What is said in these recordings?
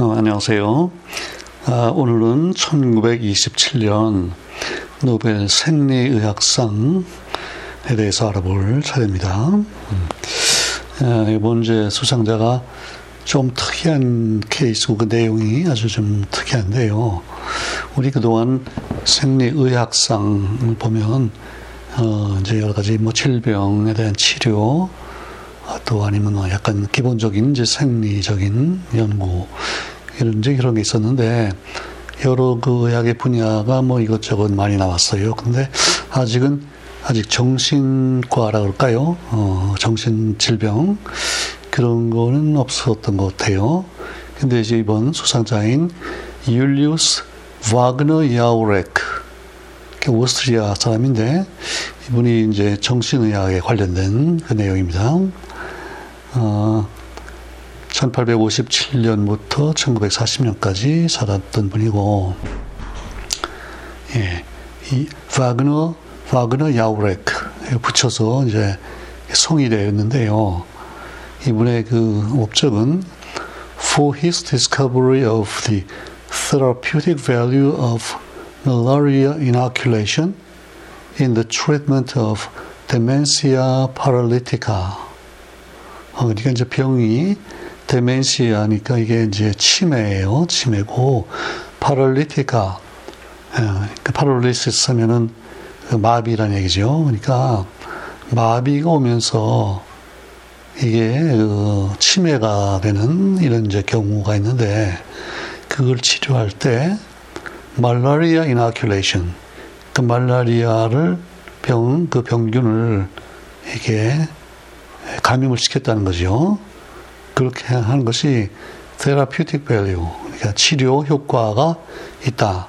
어, 안녕하세요. 아, 오늘은 1927년 노벨 생리의학상에 대해서 알아볼 차례입니다. 음. 아, 이번 제 수상자가 좀 특이한 케이스고 그 내용이 아주 좀 특이한데요. 우리 그동안 생리의학상을 보면 어, 이제 여러 가지 뭐 질병에 대한 치료 또 아니면 뭐 약간 기본적인 이제 생리적인 연구 이런 이제 그런 게 있었는데 여러 그 의학의 분야가 뭐 이것저것 많이 나왔어요. 근데 아직은 아직 정신과라 그럴까요? 어, 정신 질병 그런 거는 없었던 것 같아요. 근데 이제 이번 수상자인 율리우스 와그너 야우레크 오스트리아 사람인데 이분이 이제 정신의학에 관련된 그 내용입니다. 어, 1857년부터 1940년까지 살았던 분이고, 예, 이 바그너, 바그너 야우레크 붙여서 이제 성이 되었는데요. 이분의 그 업적은 For his discovery of the therapeutic value of malaria inoculation in the treatment of dementia paralytica. 어, 그러니까 이제 병이 dementia니까 이게 이제 치매예요. 치매고 paralytica 그 paralysis 하면은 그 마비라는 얘기죠. 그러니까 마비가 오면서 이게 그 치매가 되는 이런 이제 경우가 있는데 그걸 치료할 때 말라리아 이나큘레이션 그 말라리아를 병 그 병균을 이게 감염을 시켰다는 거죠. 그렇게 하는 것이 therapeutic value, 그러니까 치료 효과가 있다.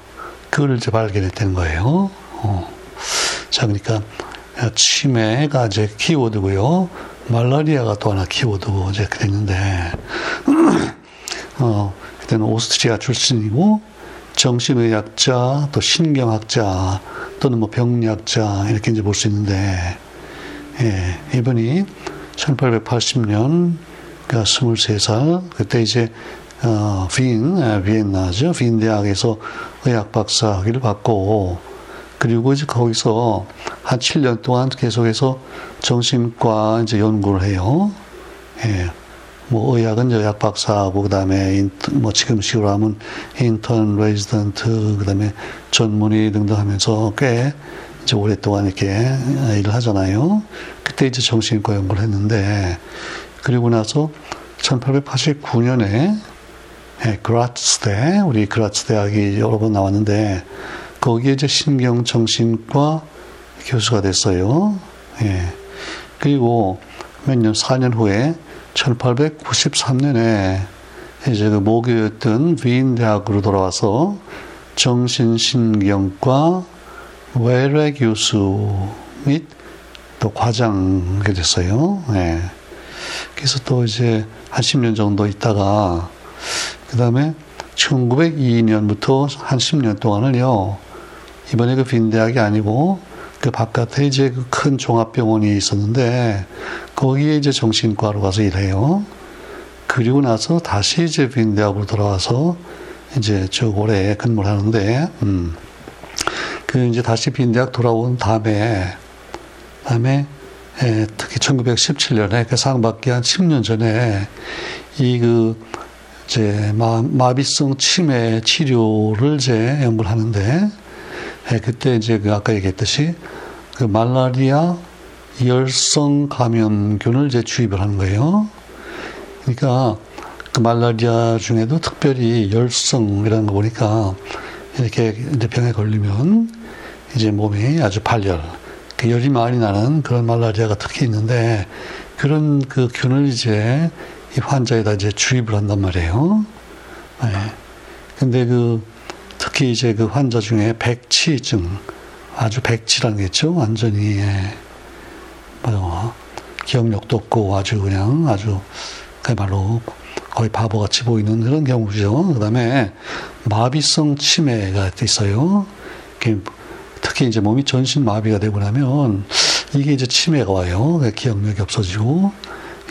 그걸 이제 발견했다는 거예요. 어. 자, 그러니까 치매가 이제 키워드고요. 말라리아가 또 하나 키워드고 이제 됐는데, 어, 그때는 오스트리아 출신이고, 정신의학자, 또 신경학자, 또는 뭐 병리학자, 이렇게 이제 볼 수 있는데, 예, 이분이 1880년 그러니까 23살 그때 이제 어, 빈 비엔나죠 빈 대학에서 의학 박사 학위를 받고 그리고 이제 거기서 한 7년 동안 계속해서 정신과 이제 연구를 해요. 예. 뭐 의학은 의학 박사하고 그다음에 인터, 뭐 지금 식으로 하면 인턴 레지던트 그다음에 전문의 등등 하면서 꽤 이제 오랫동안 이렇게 일을 하잖아요. 그때 이제 정신과 연구를 했는데 그리고 나서 1889년에 예, 그라츠 대 우리 그라츠 대학이 여러 번 나왔는데 거기에 이제 신경정신과 교수가 됐어요. 예. 그리고 몇 년, 4년 후에 1893년에 이제 그 모교였던 위인 대학으로 돌아와서 정신신경과 외래 교수 및 또 과장이 됐어요. 예. 그래서 또 이제 한 10년 정도 있다가 그 다음에 1902년부터 한 10년 동안을요. 이번에 그 빈대학이 아니고 그 바깥에 이제 그 큰 종합병원이 있었는데 거기에 이제 정신과로 가서 일해요. 그리고 나서 다시 이제 빈대학으로 돌아와서 이제 저 올해 근무를 하는데, 음. 그 이제 다시 빈대학 돌아온 다음에, 다음에 예, 특히 1917년에 그 상 받기 한 10년 전에 이그 이제 마, 마비성 치매 치료를 이제 연구를 하는데 예, 그때 이제 그 아까 얘기했듯이 그 말라리아 열성 감염균을 이제 주입을 하는 거예요. 그러니까 그 말라리아 중에도 특별히 열성이라는 거 보니까 이렇게 이제 병에 걸리면 이제 몸이 아주 발열, 그 열이 많이 나는 그런 말라리아가 특히 있는데 그런 그 균을 이제 이 환자에다 이제 주입을 한단 말이에요. 네. 근데 그 특히 이제 그 환자 중에 백치증 아주 백치라는 게 있죠. 완전히 예. 뭐 기억력도 없고 아주 그냥 아주 그야말로 거의 바보같이 보이는 그런 경우죠. 그 다음에 마비성 치매가 있어요. 특히 이제 몸이 전신 마비가 되고 나면 이게 이제 치매가 와요. 기억력이 없어지고.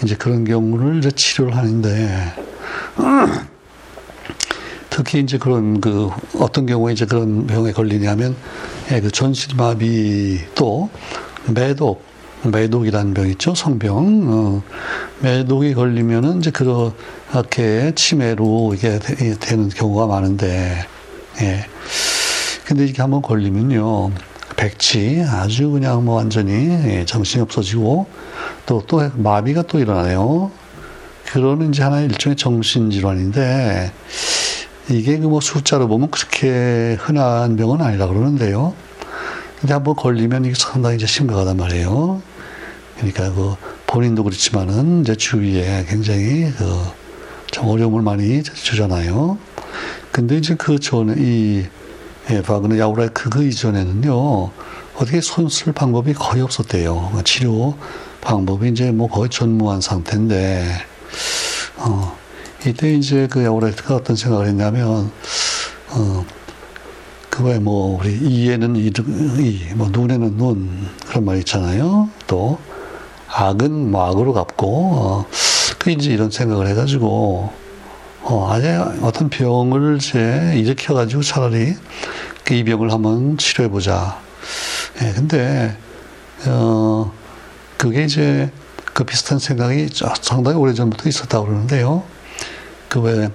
이제 그런 경우를 이제 치료를 하는데 특히 이제 그런 그 어떤 경우에 이제 그런 병에 걸리냐면 예, 그 전신 마비 또 매독 매독이라는 병 있죠. 성병. 어, 매독이 걸리면은 이제 그렇게 치매로 이게 되 는 경우가 많은데 예 근데 이게 한번 걸리면요 백치 아주 그냥 뭐 완전히 예, 정신이 없어지고 또또 마비가 또 일어나요 그러는 이제 하나의 일종의 정신 질환인데 이게 그 뭐 숫자로 보면 그렇게 흔한 병은 아니라 그러는데요. 근데 한번 걸리면 이게 상당히 이제 심각하단 말이에요. 그러니까 그 본인도 그렇지만은 이제 주위에 굉장히 그좀 어려움을 많이 주잖아요. 근데 이제 그 전에 이 예, 바그너 야우라 그, 그 이전에는요 어떻게 손 쓸 방법이 거의 없었대요. 치료 방법이 이제 뭐 거의 전무한 상태인데 어 이때 이제 그 야오레트가 어떤 생각을 했냐면, 어, 그거에 뭐, 우리 이에는 이, 이, 뭐, 눈에는 눈, 그런 말 있잖아요. 또, 악은 뭐 악으로 갚고, 어, 그 이제 이런 생각을 해가지고, 어, 아예 어떤 병을 이제 일으켜가지고 차라리 그이 병을 한번 치료해보자. 예, 근데, 어, 그게 이제 그 비슷한 생각이 상당히 오래전부터 있었다고 그러는데요. 그 왜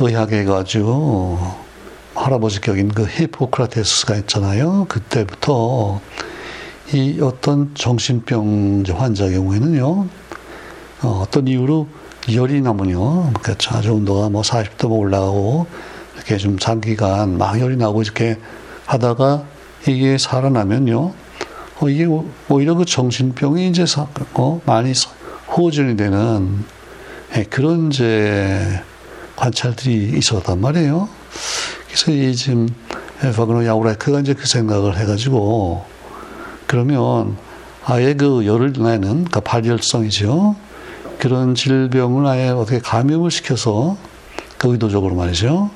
의학에 가지고 할아버지 격인 그 히포크라테스가 있잖아요. 그때부터 이 어떤 정신병 환자 경우에는요, 어, 떤 이유로 열이 나면요, 그러니까 자주 온도가 뭐 40도 뭐 올라가고, 이렇게 좀 장기간 막 열이 나고 이렇게 하다가 이게 살아나면요, 어, 이게 오히려 그 정신병이 이제 어, 많이 호전이 되는 예, 그런 이제 관찰들이 있었단 말이에요. 그래서 이 지금 바그노 야우라이크가 이제 그 생각을 해가지고 그러면 아예 그 열을 내는 그 발열성이죠. 그런 질병을 아예 어떻게 감염을 시켜서 그 의도적으로 말이죠.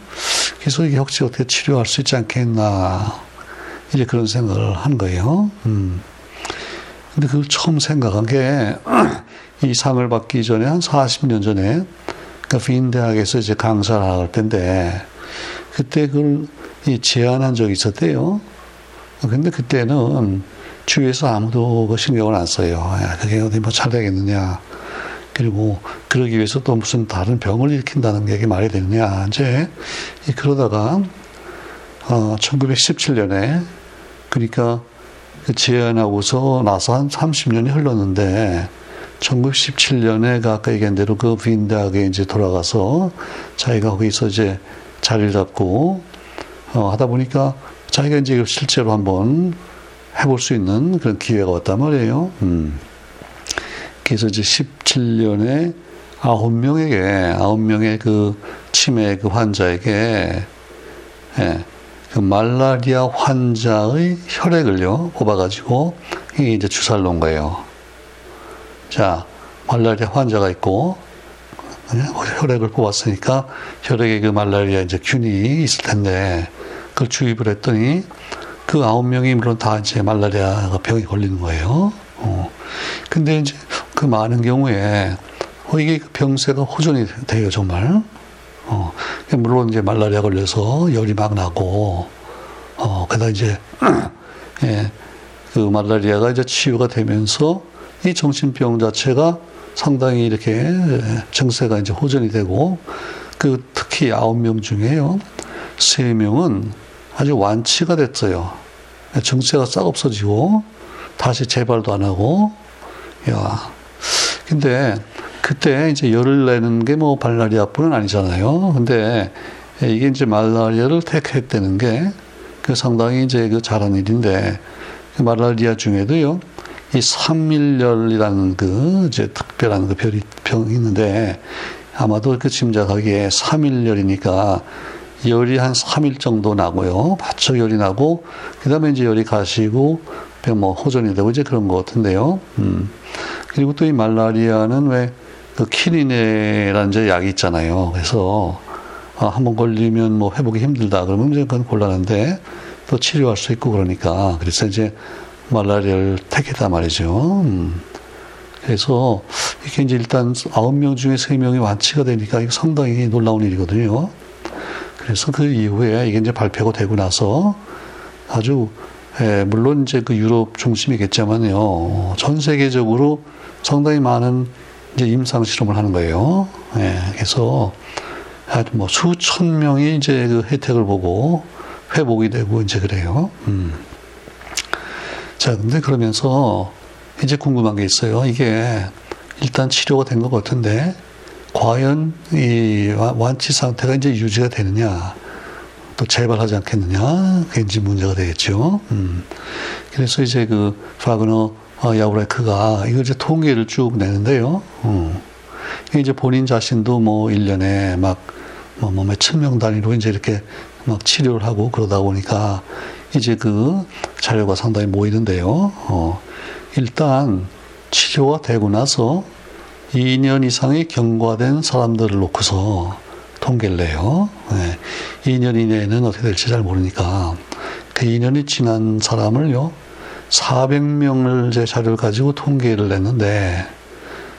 그래서 이게 혹시 어떻게 치료할 수 있지 않겠나 이제 그런 생각을 한 거예요. 음. 근데 그걸 처음 생각한 게 이 상을 받기 전에 한 40년 전에 그 피인 대학에서 이제 강사를 할 텐데 그때 그걸 제안한 적이 있었대요. 근데 그때는 주위에서 아무도 그 신경을 안 써요. 야, 그게 어디 뭐 잘 되겠느냐. 그리고 그러기 위해서 또 무슨 다른 병을 일으킨다는 게 말이 되느냐. 이제 그러다가 어, 1917년에 그러니까 그 제안하고서 나서 한 30년이 흘렀는데 1917년에 그 아까 얘기한 대로 그 빈대학에 이제 돌아가서 자기가 거기서 이제 자리를 잡고 어, 하다 보니까 자기가 이제 실제로 한번 해볼 수 있는 그런 기회가 왔단 말이에요. 음. 그래서 이제 17년에 아홉 명에게 아홉 명의 그 치매 그 환자에게 예, 그 말라리아 환자의 혈액을요 뽑아가지고 이제 주사를 놓은 거예요. 자, 말라리아 환자가 있고, 혈액을 뽑았으니까 혈액에 그 말라리아 이제 균이 있을 텐데, 그걸 주입을 했더니 그 아홉 명이 물론 다 이제 말라리아 병이 걸리는 거예요. 어. 근데 이제 그 많은 경우에 어, 이게 그 병세가 호전이 돼요, 정말. 어. 물론 이제 말라리아 걸려서 열이 막 나고, 어, 그다 이제, 예, 그 말라리아가 이제 치유가 되면서 이 정신병 자체가 상당히 이렇게 증세가 이제 호전이 되고 그 특히 아홉 명 중에요 세 명은 아주 완치가 됐어요. 증세가 싹 없어지고 다시 재발도 안 하고 야 근데 그때 이제 열을 내는 게 뭐 발라리아뿐은 아니잖아요. 근데 이게 이제 말라리아를 택했다는 게 그 상당히 이제 그 잘한 일인데 그 말라리아 중에도요 이 삼일열이라는 그 이제 특별한 그 별이 병이 있는데 아마도 그 짐작하기에 삼일열이니까 열이 한 3일 정도 나고요. 바짝 열이 나고 그 다음에 이제 열이 가시고 병뭐 호전이 되고 이제 그런 것 같은데요. 음. 그리고 또 이 말라리아는 왜 그 키니네라는 이제 약이 있잖아요. 그래서 아, 한번 걸리면 뭐 회복이 힘들다 그러면 이제 그건 곤란한데 또 치료할 수 있고 그러니까 그래서 이제 말라리아를 택했단 말이죠. 음. 그래서 이게 이제 일단 아홉 명 중에 세 명이 완치가 되니까 이거 상당히 놀라운 일이거든요. 그래서 그 이후에 이게 이제 발표가 되고 나서 아주 예, 물론 이제 그 유럽 중심이겠지만요. 전 세계적으로 상당히 많은 이제 임상 실험을 하는 거예요. 예, 그래서 뭐 수천 명이 이제 그 혜택을 보고 회복이 되고 이제 그래요. 음. 자, 근데 그러면서 이제 궁금한 게 있어요. 이게 일단 치료가 된 것 같은데 과연 이 완치 상태가 이제 유지가 되느냐? 또 재발하지 않겠느냐 그게 이제 문제가 되겠죠. 음. 그래서 이제 그 파그너 어, 야우레크가 이걸 이제 통계를 쭉 내는데요. 음. 이제 본인 자신도 뭐 1년에 막, 뭐, 뭐 몇천 명 단위로 이제 이렇게 막 치료를 하고 그러다 보니까 이제 그 자료가 상당히 모이는데요. 어. 일단 치료가 되고 나서 2년 이상의 경과된 사람들을 놓고서 통계를 내요. 네. 2년 이내에는 어떻게 될지 잘 모르니까 그 2년이 지난 사람을요 400명을 제 자료를 가지고 통계를 냈는데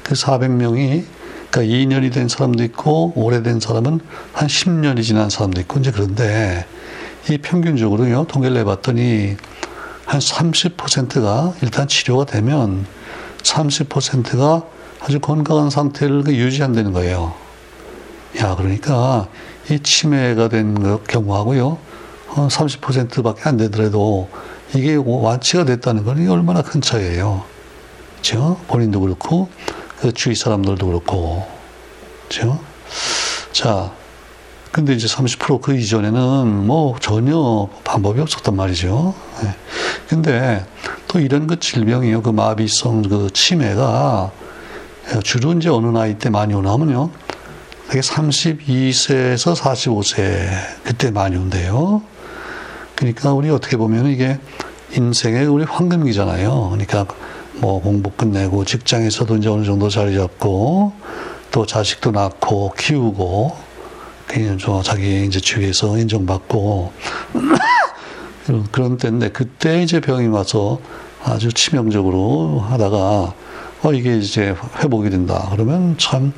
그 400명이 그러니까 2년이 된 사람도 있고 오래된 사람은 한 10년이 지난 사람도 있고 이제 그런데 이 평균적으로요 통계를 내봤더니 한 30%가 일단 치료가 되면 30%가 아주 건강한 상태를 유지한다는 거예요. 야, 그러니까 이 치매가 된 경우하고요. 30%밖에 어, 안 되더라도 이게 완치가 됐다는 건 얼마나 큰 차이예요. 그죠? 본인도 그렇고, 그 주위 사람들도 그렇고. 그죠? 자, 근데 이제 30%그 이전에는 뭐 전혀 방법이 없었단 말이죠. 네. 근데 또 이런 그 질병이요. 그 마비성 그 치매가 주로 이제 어느 나이 때 많이 오나면요. 그게 32세에서 45세 그때 많이 온대요. 그러니까 우리 어떻게 보면 이게 인생의 우리 황금기잖아요. 그러니까 뭐 공부 끝내고 직장에서도 이제 어느 정도 자리 잡고 또 자식도 낳고 키우고 그냥 저 자기 이제 주위에서 인정받고 그런 때인데 그때 이제 병이 와서 아주 치명적으로 하다가 어 이게 이제 회복이 된다 그러면 참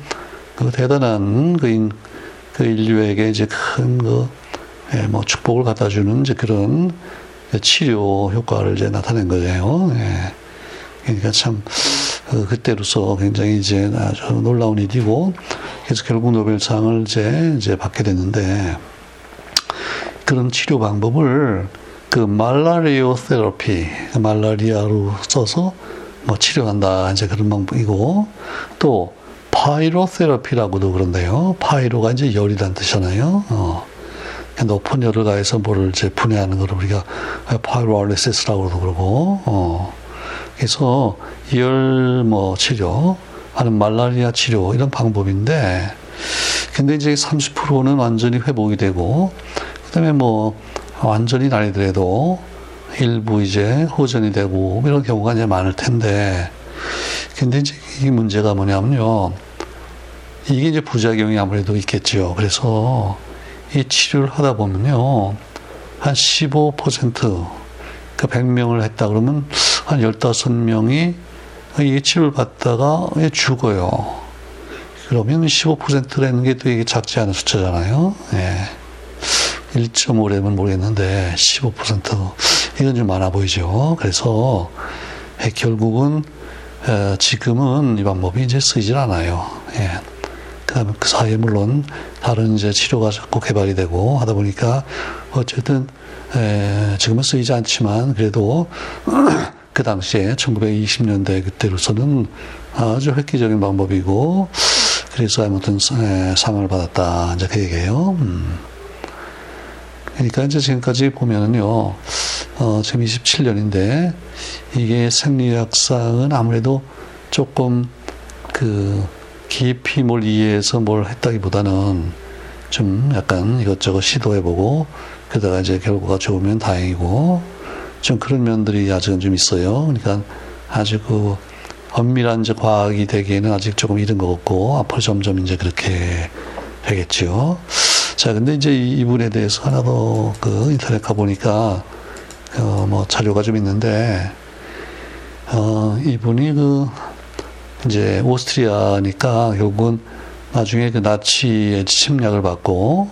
그 대단한 그, 인, 그 인류에게 이제 큰그 예, 뭐 축복을 갖다 주는 이제 그런 치료 효과를 이제 나타낸 거예요. 예. 그러니까 참 그, 그때로서 굉장히 이제 아주 놀라운 일이고 그래서 결국 노벨상을 이제 이제 받게 됐는데 그런 치료 방법을 그 malaria therapy 말라리아로 써서 뭐 치료한다 이제 그런 방법이고 또 pyrotherapy라고도 그런데요. pyro가 이제 열이란 뜻이잖아요. 어. 높은 열을 가해서 뭐를 이제 분해하는 걸 우리가 pyrolysis라고도 그러고, 어. 그래서 열 뭐 치료, 아니면 말라리아 치료 이런 방법인데, 근데 이제 30%는 완전히 회복이 되고, 그 다음에 뭐 완전히 아니더라도 일부 이제 호전이 되고 이런 경우가 이제 많을 텐데, 근데 이제 이 문제가 뭐냐면요. 이게 이제 부작용이 아무래도 있겠죠. 그래서 이 치료를 하다 보면요. 한 15%, 그 100명을 했다 그러면 한 15명이 이 치료를 받다가 죽어요. 그러면 15%라는 게 또 이게 작지 않은 숫자잖아요. 예. 1.5래면 모르겠는데 15% 이건 좀 많아 보이죠. 그래서 결국은 지금은 이 방법이 이제 쓰이질 않아요. 예. 그다음에 그 사이에 물론 다른 이제 치료가 자꾸 개발이 되고 하다 보니까 어쨌든 에, 지금은 쓰이지 않지만 그래도 그 당시에 1920년대 그때로서는 아주 획기적인 방법이고 그래서 아무튼 에, 상을 받았다 이제 그 얘기예요. 음. 그러니까 이제 지금까지 보면은요, 어, 지금 27년인데 이게 생리학상은 아무래도 조금 그 깊이 뭘 이해해서 뭘 했다기보다는 좀 약간 이것저것 시도해보고 그러다가 이제 결과가 좋으면 다행이고 좀 그런 면들이 아직은 좀 있어요. 그러니까 아주 그 엄밀한 이제 과학이 되기에는 아직 조금 이른 것 같고 앞으로 점점 이제 그렇게 되겠죠. 자, 근데 이제 이분에 대해서 하나 더 그 인터넷 가보니까 어 뭐 자료가 좀 있는데 어 이분이 그 이제 오스트리아니까 결국은 나중에 그 나치의 침략을 받고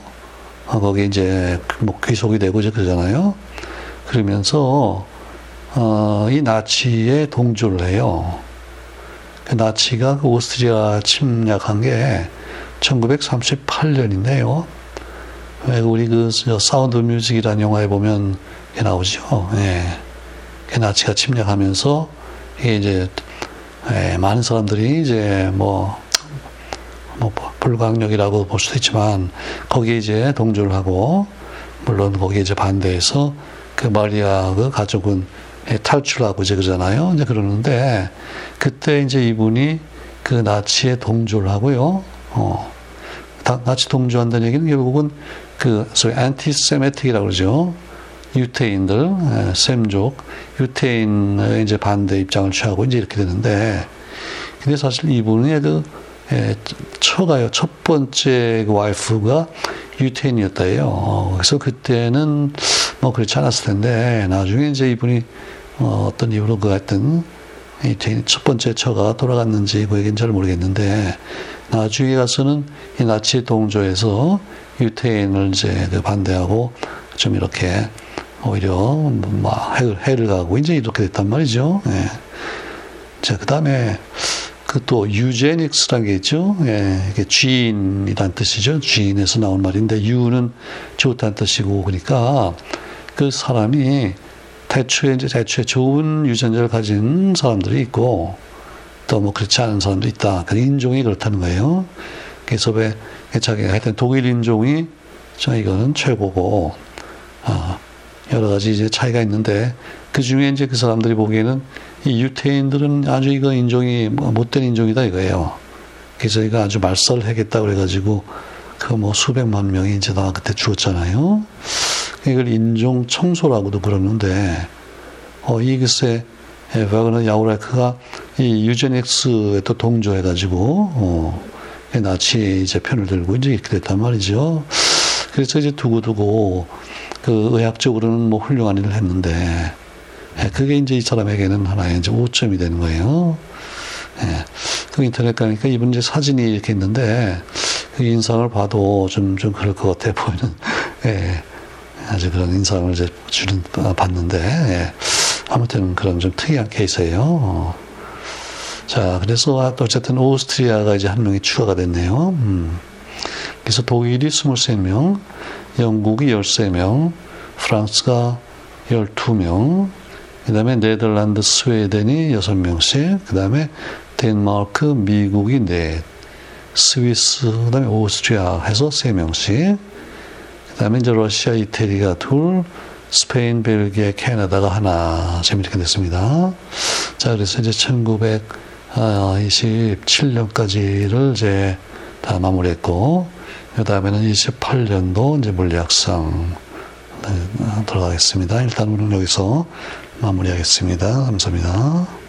어, 거기 이제 뭐 귀속이 되고 이제 그러잖아요. 그러면서 어, 이 나치에 동조를 해요. 그 나치가 그 오스트리아 침략한 게 1938년인데요. 왜 우리 그 Sound Music이라는 영화에 보면 나오죠. 예. 그 나치가 침략하면서 이게 이제 예, 많은 사람들이 이제 뭐, 뭐 불광력이라고 볼 수도 있지만 거기에 이제 동조를 하고 물론 거기에 이제 반대해서 그 마리아 그 가족은 예, 탈출하고 이제 그러잖아요. 이제 그러는데 그때 이제 이분이 그 나치에 동조를 하고요. 어, 나치 동조한다는 얘기는 결국은 그 소위 안티세메틱이라고 그러죠. 유태인들, 예, 셈족, 유태인의 이제 반대 입장을 취하고 이제 이렇게 되는데, 근데 사실 이분의 그 예, 처가요, 첫 번째 그 와이프가 유태인이었다요. 어, 그래서 그때는 뭐 그렇지 않았을 텐데, 나중에 이제 이분이 어, 떤 이유로 그 하여튼 유태인 첫 번째 처가 돌아갔는지 그 얘기는 잘 모르겠는데, 나중에 가서는 이 나치 동조에서 유태인을 이제 그 반대하고 좀 이렇게 오히려 뭐 해를, 해를 가고 이제 이렇게 됐단 말이죠. 예. 자, 그 다음에 그 또 유제닉스라는 게 있죠. 예, 이게 쥐인이란 뜻이죠. 쥐인에서 나온 말인데 유는 좋다는 뜻이고 그러니까 그 사람이 대초에 이제 대초에 좋은 유전자를 가진 사람들이 있고 또 뭐 그렇지 않은 사람도 있다. 그 인종이 그렇다는 거예요. 그래서 왜 자기가 하여튼 독일 인종이 저 이거는 최고고 아, 여러 가지 이제 차이가 있는데 그 중에 이제 그 사람들이 보기에는 이 유태인들은 아주 이거 인종이 뭐 못된 인종이다 이거예요. 그래서 이거 아주 말살하겠다 그래가지고 그 뭐 수백만 명이 이제 다 그때 죽었잖아요. 이걸 인종 청소라고도 그러는데 어, 이 글쎄 바그너 야우라크가 이 유제닉스에 또 동조해가지고 어, 나치 이제 편을 들고 이제 이렇게 됐단 말이죠. 그래서 이제 두고두고 그 의학적으로는 뭐 훌륭한 일을 했는데 예, 그게 이제 이 사람에게는 하나의 이제 오점이 되는 거예요. 예, 그 인터넷 가니까 이분 이제 사진이 이렇게 있는데 그 인상을 봐도 좀, 좀 그럴 것 같아 보이는, 예, 아주 그런 인상을 이제 주는, 봤는데, 예, 아무튼 그런 좀 특이한 케이스예요. 자, 그래서 어쨌든 오스트리아가 이제 한 명이 추가가 됐네요. 음. 그래서 독일이 23명, 영국이 13명, 프랑스가 12명, 그 다음에 네덜란드, 스웨덴이 6명씩, 그 다음에 덴마크, 미국이 4, 스위스, 그 다음에 오스트리아 해서 3명씩, 그 다음에 이제 러시아, 이태리가 둘, 스페인, 벨기에, 캐나다가 하나, 재미있게 됐습니다. 자, 그래서 이제 1927년까지를 이제 다 마무리했고, 그 다음에는 28년도 이제 물리학상 들어가겠습니다. 일단 우리는 여기서 마무리하겠습니다. 감사합니다.